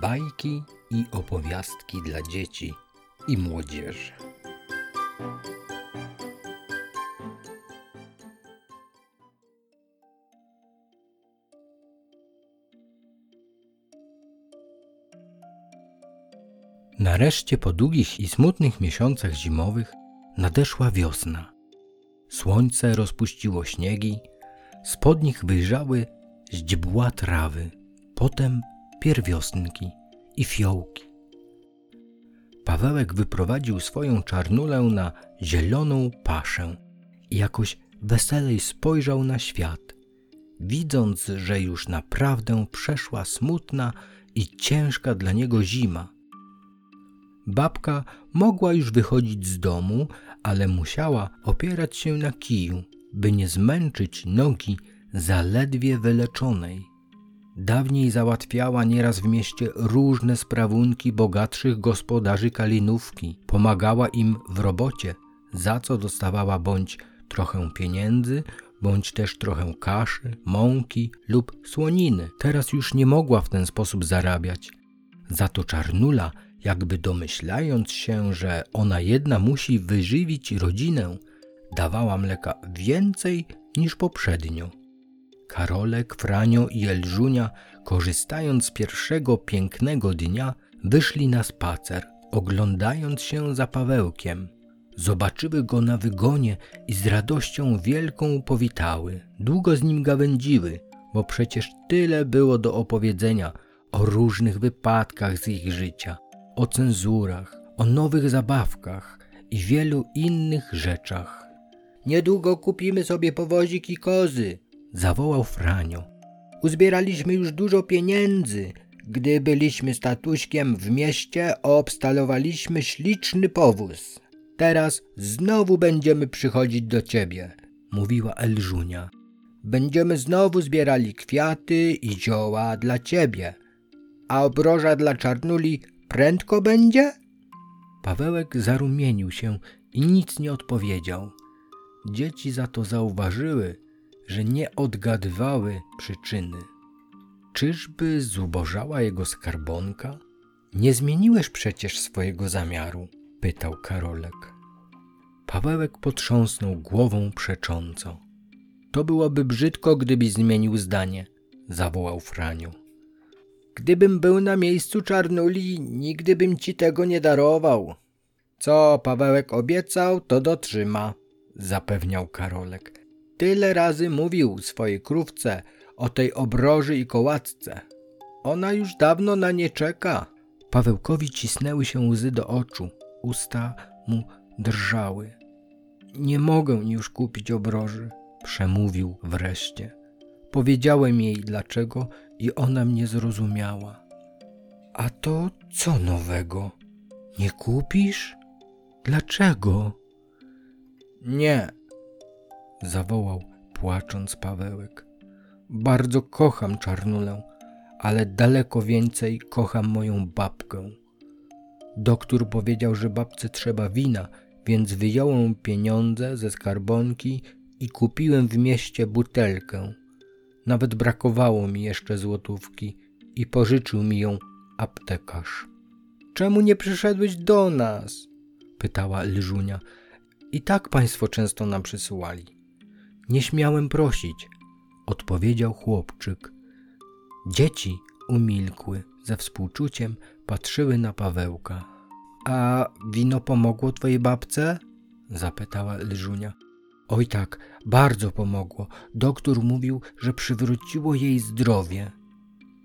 Bajki i opowiastki dla dzieci i młodzieży. Nareszcie po długich i smutnych miesiącach zimowych nadeszła wiosna. Słońce rozpuściło śniegi, spod nich wyjrzały źdźbła trawy, potem pierwiosnki i fiołki. Pawełek wyprowadził swoją czarnulę na zieloną paszę i jakoś weselej spojrzał na świat, widząc, że już naprawdę przeszła smutna i ciężka dla niego zima. Babka mogła już wychodzić z domu, ale musiała opierać się na kiju, by nie zmęczyć nogi zaledwie wyleczonej. Dawniej załatwiała nieraz w mieście różne sprawunki bogatszych gospodarzy kalinówki, pomagała im w robocie, za co dostawała bądź trochę pieniędzy, bądź też trochę kaszy, mąki lub słoniny. Teraz już nie mogła w ten sposób zarabiać. Za to czarnula, jakby domyślając się, że ona jedna musi wyżywić rodzinę, dawała mleka więcej niż poprzednio. Karolek, Franio i Elżunia, korzystając z pierwszego pięknego dnia, wyszli na spacer, oglądając się za Pawełkiem. Zobaczyły go na wygonie i z radością wielką powitały. Długo z nim gawędziły, bo przecież tyle było do opowiedzenia o różnych wypadkach z ich życia, o cenzurach, o nowych zabawkach i wielu innych rzeczach. Niedługo kupimy sobie powozik i kozy, zawołał Franio. Uzbieraliśmy już dużo pieniędzy. Gdy byliśmy z tatuśkiem w mieście, obstalowaliśmy śliczny powóz. Teraz znowu będziemy przychodzić do ciebie, mówiła Elżunia. Będziemy znowu zbierali kwiaty i zioła dla ciebie. A obroża dla czarnuli prędko będzie? Pawełek zarumienił się i nic nie odpowiedział. Dzieci za to zauważyły, że nie odgadywały przyczyny. Czyżby zubożała jego skarbonka? Nie zmieniłeś przecież swojego zamiaru, pytał Karolek. Pawełek potrząsnął głową przecząco. To byłoby brzydko, gdybyś zmienił zdanie, zawołał Franiu. Gdybym był na miejscu czarnuli, nigdy bym ci tego nie darował. Co Pawełek obiecał, to dotrzyma, zapewniał Karolek. Tyle razy mówił swojej krówce o tej obroży i kołatce. Ona już dawno na nie czeka. Pawełkowi cisnęły się łzy do oczu, usta mu drżały. Nie mogę już kupić obroży, przemówił wreszcie. Powiedziałem jej dlaczego i ona mnie zrozumiała. A to co nowego? Nie kupisz? Dlaczego? Nie, zawołał płacząc Pawełek. Bardzo kocham czarnulę, ale daleko więcej kocham moją babkę. Doktor powiedział, że babce trzeba wina, więc wyjąłem pieniądze ze skarbonki i kupiłem w mieście butelkę. Nawet brakowało mi jeszcze złotówki i pożyczył mi ją aptekarz. Czemu nie przyszedłeś do nas? pytała Lżunia. I tak państwo często nam przysyłali. Nie śmiałem prosić, odpowiedział chłopczyk. Dzieci umilkły, ze współczuciem patrzyły na Pawełka. A wino pomogło twojej babce? zapytała Lżunia. Oj tak, bardzo pomogło. Doktor mówił, że przywróciło jej zdrowie.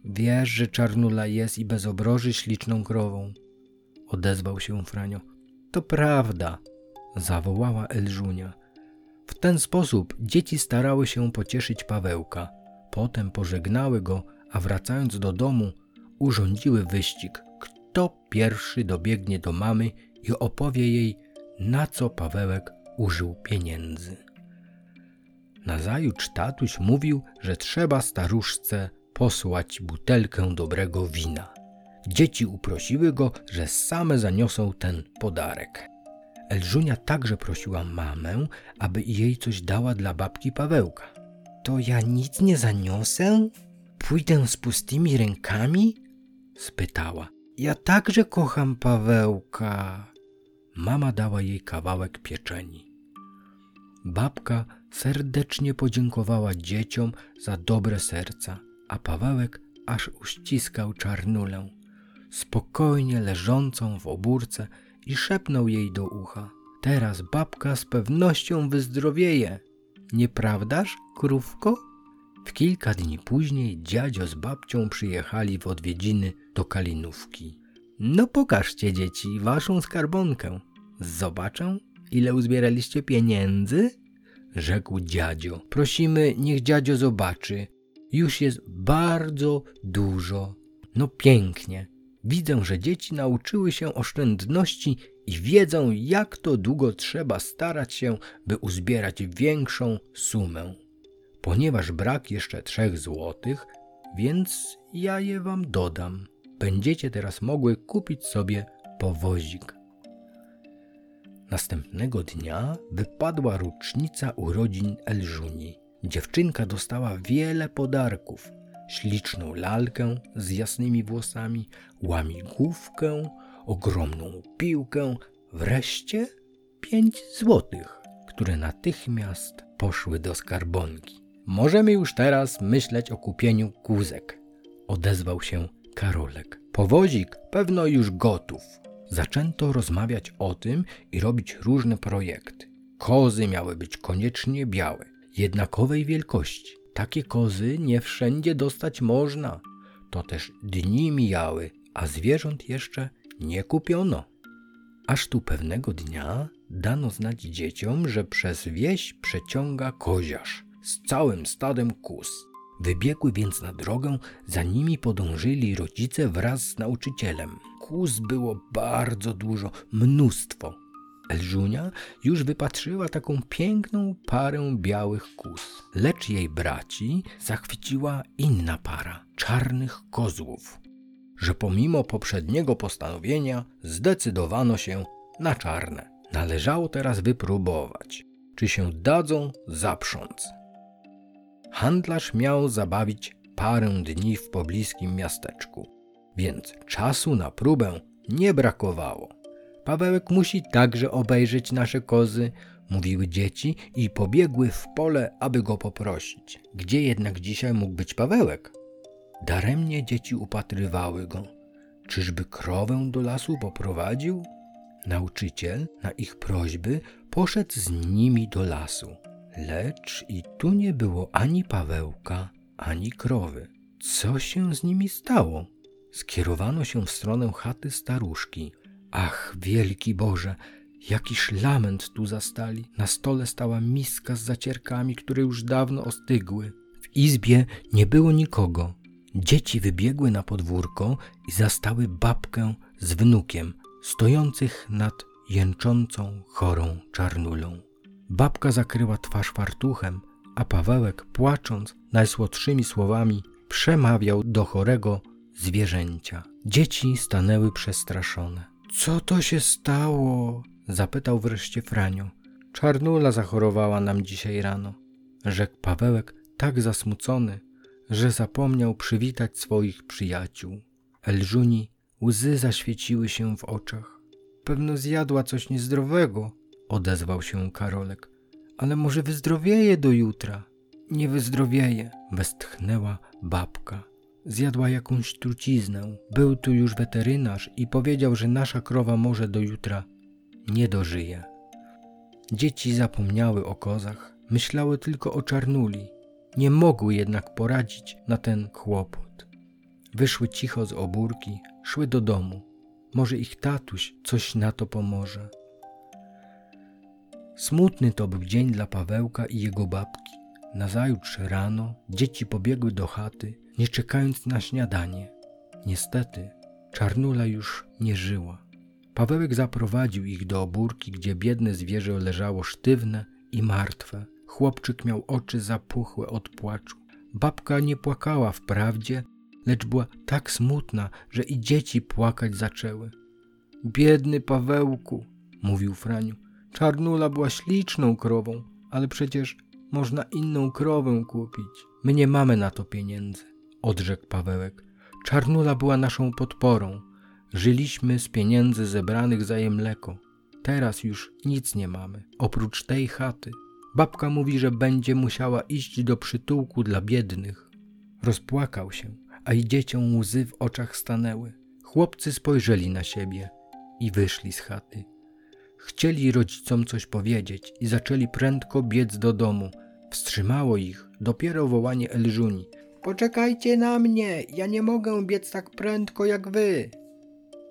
Wiesz, że czarnula jest i bez obroży śliczną krową. Odezwał się Franio. To prawda, zawołała Elżunia. W ten sposób dzieci starały się pocieszyć Pawełka. Potem pożegnały go, a wracając do domu, urządziły wyścig. Kto pierwszy dobiegnie do mamy i opowie jej, na co Pawełek użył pieniędzy. Nazajutrz tatuś mówił, że trzeba staruszce posłać butelkę dobrego wina. Dzieci uprosiły go, że same zaniosą ten podarek. Elżunia także prosiła mamę, aby jej coś dała dla babki Pawełka. To ja nic nie zaniosę? Pójdę z pustymi rękami? spytała. Ja także kocham Pawełka. Mama dała jej kawałek pieczeni. Babka serdecznie podziękowała dzieciom za dobre serca, a Pawełek aż uściskał czarnulę, spokojnie leżącą w obórce i szepnął jej do ucha. Teraz babka z pewnością wyzdrowieje. Nieprawdaż, krówko? W kilka dni później dziadzio z babcią przyjechali w odwiedziny do Kalinówki. No pokażcie dzieci waszą skarbonkę. Zobaczę, ile uzbieraliście pieniędzy? Rzekł dziadzio. Prosimy, niech dziadzio zobaczy. Już jest bardzo dużo. No pięknie. Widzę, że dzieci nauczyły się oszczędności i wiedzą, jak to długo trzeba starać się, by uzbierać większą sumę. Ponieważ brak jeszcze trzech złotych, więc ja je wam dodam. Będziecie teraz mogły kupić sobie powozik. Następnego dnia wypadła rocznica urodzin Elżuni. Dziewczynka dostała wiele podarków. Śliczną lalkę z jasnymi włosami, łamigłówkę, ogromną piłkę, wreszcie pięć złotych, które natychmiast poszły do skarbonki. Możemy już teraz myśleć o kupieniu kózek, odezwał się Karolek. Powozik pewno już gotów. Zaczęto rozmawiać o tym i robić różne projekty. Kozy miały być koniecznie białe, jednakowej wielkości. Takie kozy nie wszędzie dostać można. To też dni mijały, a zwierząt jeszcze nie kupiono. Aż tu pewnego dnia dano znać dzieciom, że przez wieś przeciąga koziarz z całym stadem kus. Wybiegły więc na drogę, za nimi podążyli rodzice wraz z nauczycielem. Kus było bardzo dużo, mnóstwo. Elżunia już wypatrzyła taką piękną parę białych kus, lecz jej braci zachwyciła inna para czarnych kozłów, że pomimo poprzedniego postanowienia zdecydowano się na czarne. Należało teraz wypróbować, czy się dadzą zaprząc. Handlarz miał zabawić parę dni w pobliskim miasteczku, więc czasu na próbę nie brakowało. Pawełek musi także obejrzeć nasze kozy, mówiły dzieci i pobiegły w pole, aby go poprosić. Gdzie jednak dzisiaj mógł być Pawełek? Daremnie dzieci upatrywały go. Czyżby krowę do lasu poprowadził? Nauczyciel na ich prośby poszedł z nimi do lasu. Lecz i tu nie było ani Pawełka, ani krowy. Co się z nimi stało? Skierowano się w stronę chaty staruszki. Ach, wielki Boże, jakiż lament tu zastali. Na stole stała miska z zacierkami, które już dawno ostygły. W izbie nie było nikogo. Dzieci wybiegły na podwórko i zastały babkę z wnukiem, stojących nad jęczącą, chorą czarnulą. Babka zakryła twarz fartuchem, a Pawełek, płacząc najsłodszymi słowami, przemawiał do chorego zwierzęcia. Dzieci stanęły przestraszone. Co to się stało? zapytał wreszcie Franio. Czarnula zachorowała nam dzisiaj rano, rzekł Pawełek tak zasmucony, że zapomniał przywitać swoich przyjaciół. Elżuni łzy zaświeciły się w oczach. Pewno zjadła coś niezdrowego, odezwał się Karolek. Ale może wyzdrowieje do jutra? Nie wyzdrowieje, westchnęła babka. Zjadła jakąś truciznę. Był tu już weterynarz i powiedział, że nasza krowa może do jutra nie dożyje. Dzieci zapomniały o kozach, myślały tylko o czarnuli. Nie mogły jednak poradzić na ten kłopot. Wyszły cicho z obórki, szły do domu. Może ich tatuś coś na to pomoże. Smutny to był dzień dla Pawełka i jego babki. Nazajutrz rano dzieci pobiegły do chaty, nie czekając na śniadanie. Niestety, czarnula już nie żyła. Pawełek zaprowadził ich do obórki, gdzie biedne zwierzę leżało sztywne i martwe. Chłopczyk miał oczy zapuchłe od płaczu. Babka nie płakała wprawdzie, lecz była tak smutna, że i dzieci płakać zaczęły. Biedny Pawełku, mówił Franiu, czarnula była śliczną krową, ale przecież można inną krowę kupić. My nie mamy na to pieniędzy, odrzekł Pawełek. Czarnula była naszą podporą. Żyliśmy z pieniędzy zebranych za jej mleko. Teraz już nic nie mamy, oprócz tej chaty. Babka mówi, że będzie musiała iść do przytułku dla biednych. Rozpłakał się, a i dzieciom łzy w oczach stanęły. Chłopcy spojrzeli na siebie i wyszli z chaty. Chcieli rodzicom coś powiedzieć i zaczęli prędko biec do domu. Wstrzymało ich dopiero wołanie Elżuni. Poczekajcie na mnie, ja nie mogę biec tak prędko jak wy.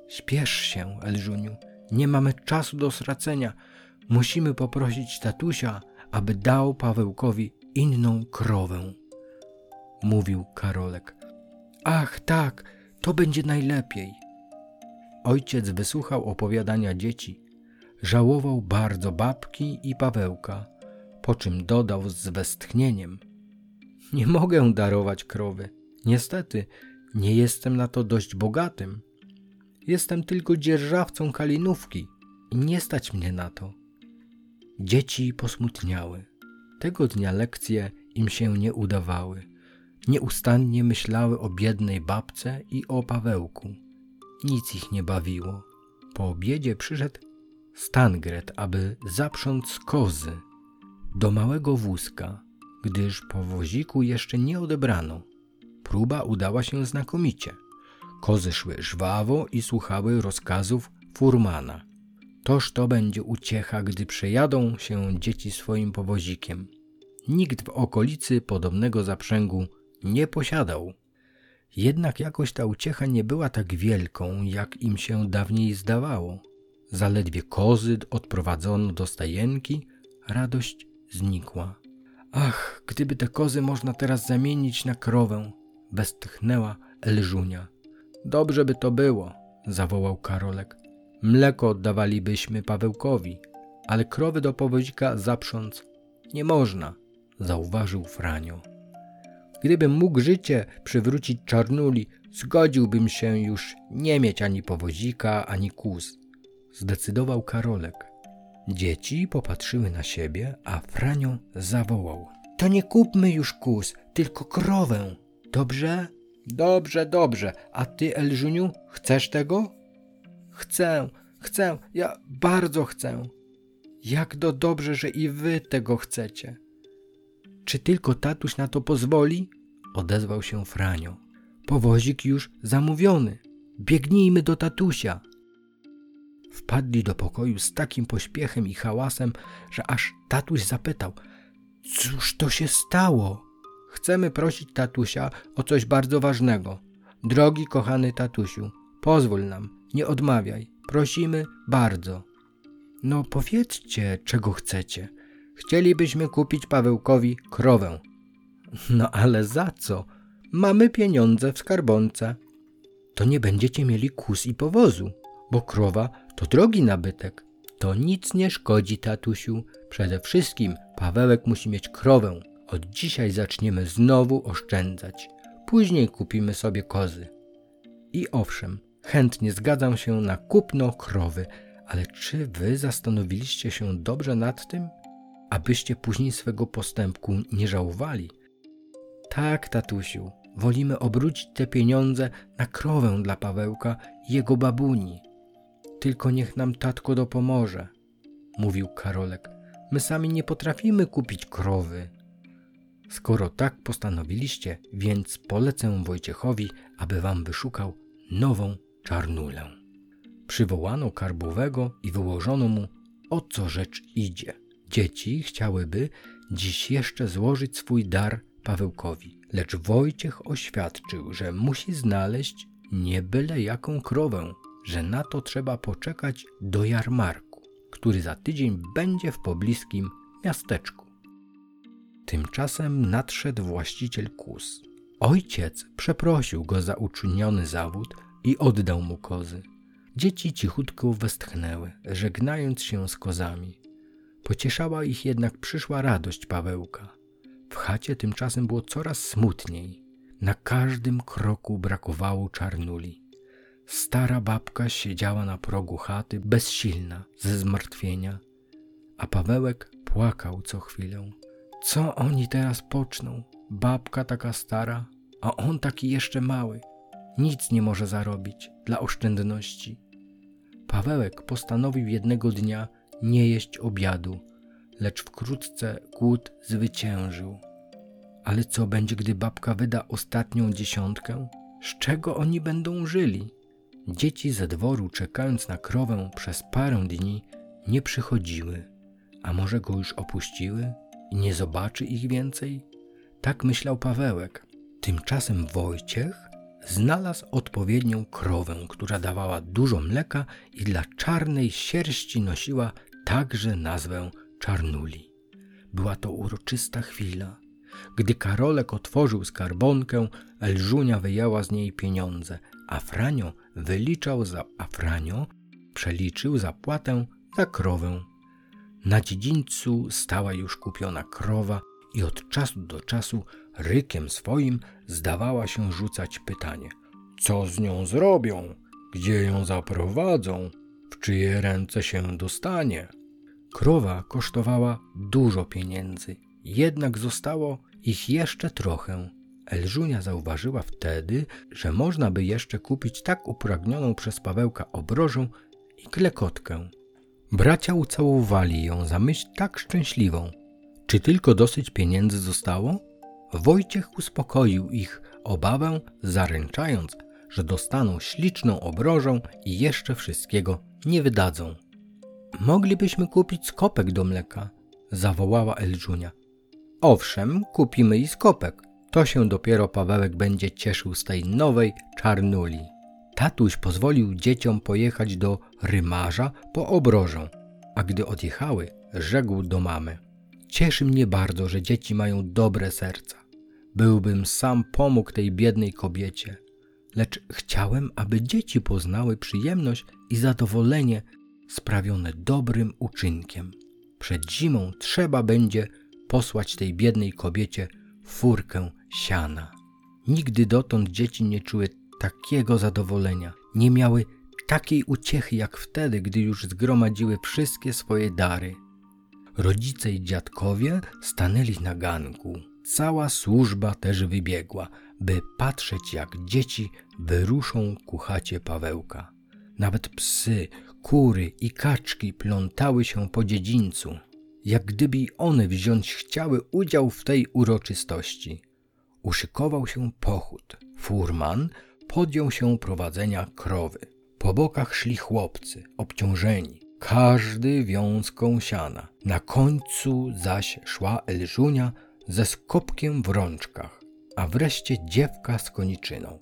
Śpiesz się, Elżuniu, nie mamy czasu do stracenia. Musimy poprosić tatusia, aby dał Pawełkowi inną krowę. Mówił Karolek. Ach, tak, to będzie najlepiej. Ojciec wysłuchał opowiadania dzieci. Żałował bardzo babki i Pawełka, po czym dodał z westchnieniem: Nie mogę darować krowy. Niestety, nie jestem na to dość bogatym. Jestem tylko dzierżawcą kalinówki i nie stać mnie na to. Dzieci posmutniały. Tego dnia lekcje im się nie udawały. Nieustannie myślały o biednej babce i o Pawełku. Nic ich nie bawiło. Po obiedzie przyszedł Stangret, aby zaprząc kozy do małego wózka, gdyż po woziku jeszcze nie odebrano. Próba udała się znakomicie. Kozy szły żwawo i słuchały rozkazów furmana. Toż to będzie uciecha, gdy przejadą się dzieci swoim powozikiem. Nikt w okolicy podobnego zaprzęgu nie posiadał. Jednak jakoś ta uciecha nie była tak wielką, jak im się dawniej zdawało. Zaledwie kozy odprowadzono do stajenki, radość znikła. Ach, gdyby te kozy można teraz zamienić na krowę, westchnęła Elżunia. Dobrze by to było, zawołał Karolek. Mleko oddawalibyśmy Pawełkowi, ale krowy do powozika zaprząc nie można, zauważył Franio. Gdybym mógł życie przywrócić czarnuli, zgodziłbym się już nie mieć ani powozika, ani kóz, zdecydował Karolek. Dzieci popatrzyły na siebie, a Franio zawołał. To nie kupmy już kóz, tylko krowę. Dobrze? Dobrze, dobrze. A ty, Elżuniu, chcesz tego? Chcę, chcę, ja bardzo chcę. Jak to dobrze, że i wy tego chcecie. Czy tylko tatuś na to pozwoli? Odezwał się Franio. Powozik już zamówiony. Biegnijmy do tatusia. Wpadli do pokoju z takim pośpiechem i hałasem, że aż tatuś zapytał: Cóż to się stało? Chcemy prosić tatusia o coś bardzo ważnego. Drogi kochany tatusiu, pozwól nam, nie odmawiaj. Prosimy bardzo. No powiedzcie, czego chcecie. Chcielibyśmy kupić Pawełkowi krowę. No ale za co? Mamy pieniądze w skarbonce. To nie będziecie mieli kus i powozu, bo krowa to drogi nabytek. To nic nie szkodzi, tatusiu. Przede wszystkim Pawełek musi mieć krowę. Od dzisiaj zaczniemy znowu oszczędzać. Później kupimy sobie kozy. I owszem, chętnie zgadzam się na kupno krowy, ale czy wy zastanowiliście się dobrze nad tym, abyście później swego postępku nie żałowali? Tak, tatusiu, wolimy obrócić te pieniądze na krowę dla Pawełka i jego babuni. Tylko niech nam tatko dopomoże, mówił Karolek. My sami nie potrafimy kupić krowy. Skoro tak postanowiliście, więc polecę Wojciechowi, aby wam wyszukał nową czarnulę. Przywołano karbowego i wyłożono mu, o co rzecz idzie. Dzieci chciałyby dziś jeszcze złożyć swój dar Pawełkowi, lecz Wojciech oświadczył, że musi znaleźć nie byle jaką krowę, że na to trzeba poczekać do jarmarku, który za tydzień będzie w pobliskim miasteczku. Tymczasem nadszedł właściciel kus. Ojciec przeprosił go za uczyniony zawód i oddał mu kozy. Dzieci cichutko westchnęły, żegnając się z kozami. Pocieszała ich jednak przyszła radość Pawełka. W chacie tymczasem było coraz smutniej. Na każdym kroku brakowało czarnuli. Stara babka siedziała na progu chaty, bezsilna ze zmartwienia, a Pawełek płakał co chwilę. Co oni teraz poczną? Babka taka stara, a on taki jeszcze mały. nic nie może zarobić dla oszczędności. Pawełek postanowił jednego dnia nie jeść obiadu, lecz wkrótce głód zwyciężył. Ale co będzie, gdy babka wyda ostatnią dziesiątkę? Z czego oni będą żyli? Dzieci ze dworu, czekając na krowę przez parę dni, nie przychodziły. A może go już opuściły i nie zobaczy ich więcej? Tak myślał Pawełek. Tymczasem Wojciech znalazł odpowiednią krowę, która dawała dużo mleka i dla czarnej sierści nosiła także nazwę Czarnuli. Była to uroczysta chwila. Gdy Karolek otworzył skarbonkę, Elżunia wyjęła z niej pieniądze, a Franio wyliczał za, a Franio przeliczył zapłatę za krowę. Na dziedzińcu stała już kupiona krowa i od czasu do czasu rykiem swoim zdawała się rzucać pytanie: Co z nią zrobią? Gdzie ją zaprowadzą? W czyje ręce się dostanie? Krowa kosztowała dużo pieniędzy, jednak zostało ich jeszcze trochę. Elżunia zauważyła wtedy, że można by jeszcze kupić tak upragnioną przez Pawełka obrożę i klekotkę. Bracia ucałowali ją za myśl tak szczęśliwą. Czy tylko dosyć pieniędzy zostało? Wojciech uspokoił ich obawę, zaręczając, że dostaną śliczną obrożę i jeszcze wszystkiego nie wydadzą. Moglibyśmy kupić skopek do mleka, zawołała Elżunia. Owszem, kupimy i skopek. To się dopiero Pawełek będzie cieszył z tej nowej czarnuli. Tatuś pozwolił dzieciom pojechać do rymarza po obrożę, a gdy odjechały, rzekł do mamy. Cieszy mnie bardzo, że dzieci mają dobre serca. Byłbym sam pomógł tej biednej kobiecie, lecz chciałem, aby dzieci poznały przyjemność i zadowolenie sprawione dobrym uczynkiem. Przed zimą trzeba będzie posłać tej biednej kobiecie furkę siana. Nigdy dotąd dzieci nie czuły takiego zadowolenia, nie miały takiej uciechy jak wtedy, gdy już zgromadziły wszystkie swoje dary. Rodzice i dziadkowie stanęli na ganku. Cała służba też wybiegła, by patrzeć, jak dzieci wyruszą ku chacie Pawełka. Nawet psy, kury i kaczki plątały się po dziedzińcu, jak gdyby one wziąć chciały udział w tej uroczystości. Uszykował się pochód. Furman podjął się prowadzenia krowy. Po bokach szli chłopcy, obciążeni, każdy wiązką siana. Na końcu zaś szła Elżunia ze skopkiem w rączkach, a wreszcie dziewka z koniczyną.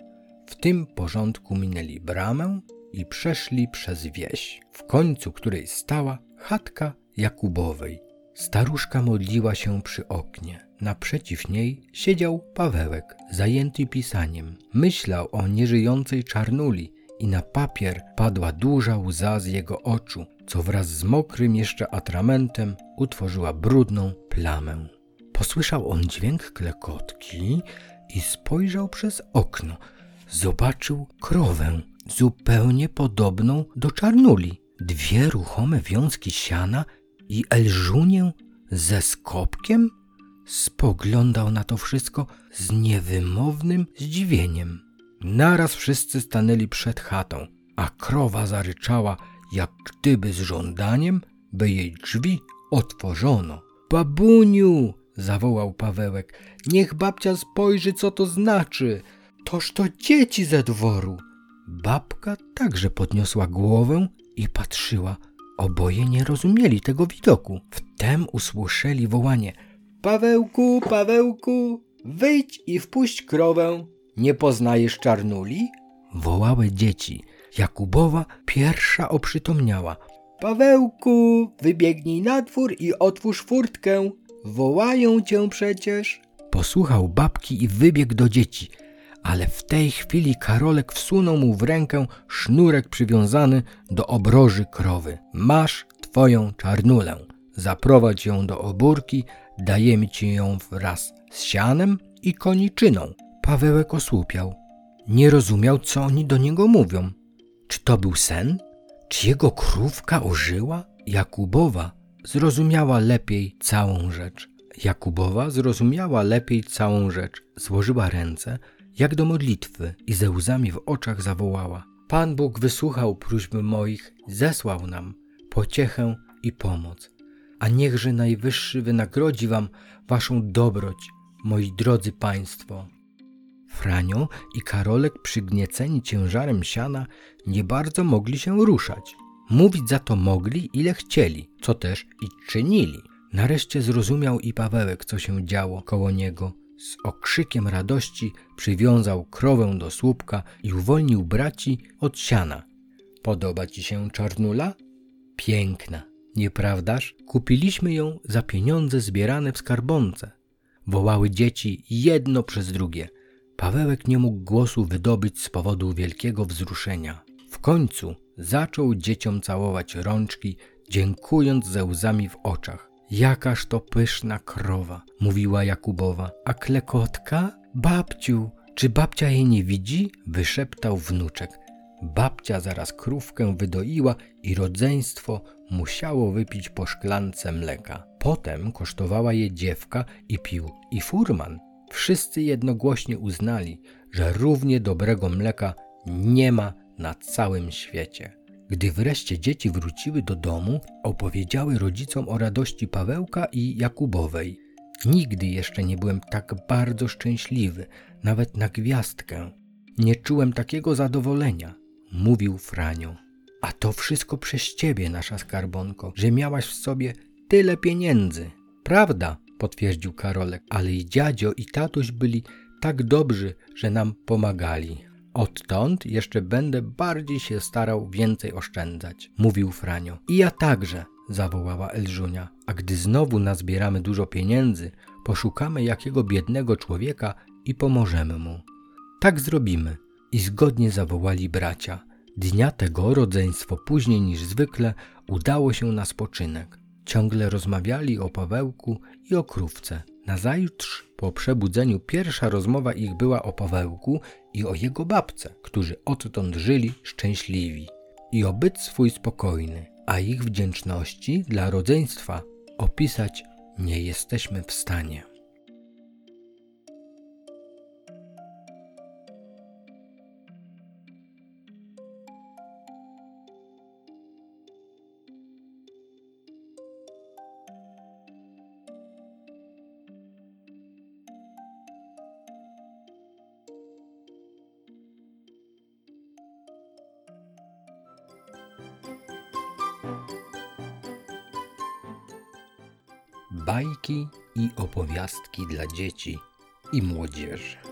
W tym porządku minęli bramę i przeszli przez wieś, w końcu której stała chatka Jakubowej. Staruszka modliła się przy oknie. Naprzeciw niej siedział Pawełek, zajęty pisaniem. Myślał o nieżyjącej czarnuli i na papier padła duża łza z jego oczu, co wraz z mokrym jeszcze atramentem utworzyła brudną plamę. Posłyszał on dźwięk klekotki i spojrzał przez okno. Zobaczył krowę, zupełnie podobną do czarnuli. Dwie ruchome wiązki siana i Elżunię ze skopkiem? Spoglądał na to wszystko z niewymownym zdziwieniem. Naraz wszyscy stanęli przed chatą, a krowa zaryczała, jak gdyby z żądaniem, by jej drzwi otworzono. Babuniu! zawołał Pawełek. Niech babcia spojrzy, co to znaczy. Toż to dzieci ze dworu. Babka także podniosła głowę i patrzyła. Oboje nie rozumieli tego widoku. Wtem usłyszeli wołanie: Pawełku, Pawełku, wyjdź i wpuść krowę. Nie poznajesz czarnuli? Wołały dzieci. Jakubowa pierwsza oprzytomniała. Pawełku, wybiegnij na dwór i otwórz furtkę. Wołają cię przecież. Posłuchał babki i wybiegł do dzieci ale w tej chwili Karolek wsunął mu w rękę sznurek przywiązany do obroży krowy. Masz twoją czarnulę. Zaprowadź ją do obórki, dajemy ci ją wraz z sianem i koniczyną. Pawełek osłupiał. Nie rozumiał, co oni do niego mówią. Czy to był sen? Czy jego krówka ożyła? Jakubowa zrozumiała lepiej całą rzecz. Jakubowa zrozumiała lepiej całą rzecz. Złożyła ręce jak do modlitwy i ze łzami w oczach zawołała: Pan Bóg wysłuchał próśb moich, zesłał nam pociechę i pomoc. A niechże Najwyższy wynagrodzi wam waszą dobroć, moi drodzy państwo. Franio i Karolek, przygnieceni ciężarem siana, nie bardzo mogli się ruszać. Mówić za to mogli, ile chcieli, co też i czynili. Nareszcie zrozumiał i Pawełek, co się działo koło niego. Z okrzykiem radości przywiązał krowę do słupka i uwolnił braci od siana. Podoba ci się czarnula? Piękna, nieprawdaż? Kupiliśmy ją za pieniądze zbierane w skarbonce. Wołały dzieci jedno przez drugie. Pawełek nie mógł głosu wydobyć z powodu wielkiego wzruszenia. W końcu zaczął dzieciom całować rączki, dziękując ze łzami w oczach. Jakaż to pyszna krowa, mówiła Jakubowa. A klekotka? Babciu, czy babcia jej nie widzi? wyszeptał wnuczek. Babcia zaraz krówkę wydoiła i rodzeństwo musiało wypić po szklance mleka. Potem kosztowała je dziewka i pił i furman. Wszyscy jednogłośnie uznali, że równie dobrego mleka nie ma na całym świecie. Gdy wreszcie dzieci wróciły do domu, opowiedziały rodzicom o radości Pawełka i Jakubowej. Nigdy jeszcze nie byłem tak bardzo szczęśliwy, nawet na gwiazdkę. Nie czułem takiego zadowolenia, mówił Franio. A to wszystko przez ciebie, nasza skarbonko, że miałaś w sobie tyle pieniędzy. Prawda, potwierdził Karolek, ale i dziadzio i tatuś byli tak dobrzy, że nam pomagali. Odtąd jeszcze będę bardziej się starał więcej oszczędzać, mówił Franio. I ja także, zawołała Elżunia. A gdy znowu nazbieramy dużo pieniędzy, poszukamy jakiego biednego człowieka i pomożemy mu. Tak zrobimy. I zgodnie zawołali bracia. Dnia tego rodzeństwo później niż zwykle udało się na spoczynek. Ciągle rozmawiali o Pawełku i o krówce. Nazajutrz po przebudzeniu pierwsza rozmowa ich była o Pawełku i o jego babce, którzy odtąd żyli szczęśliwi i o byt swój spokojny, a ich wdzięczności dla rodzeństwa opisać nie jesteśmy w stanie. Bajki i opowiastki dla dzieci i młodzieży.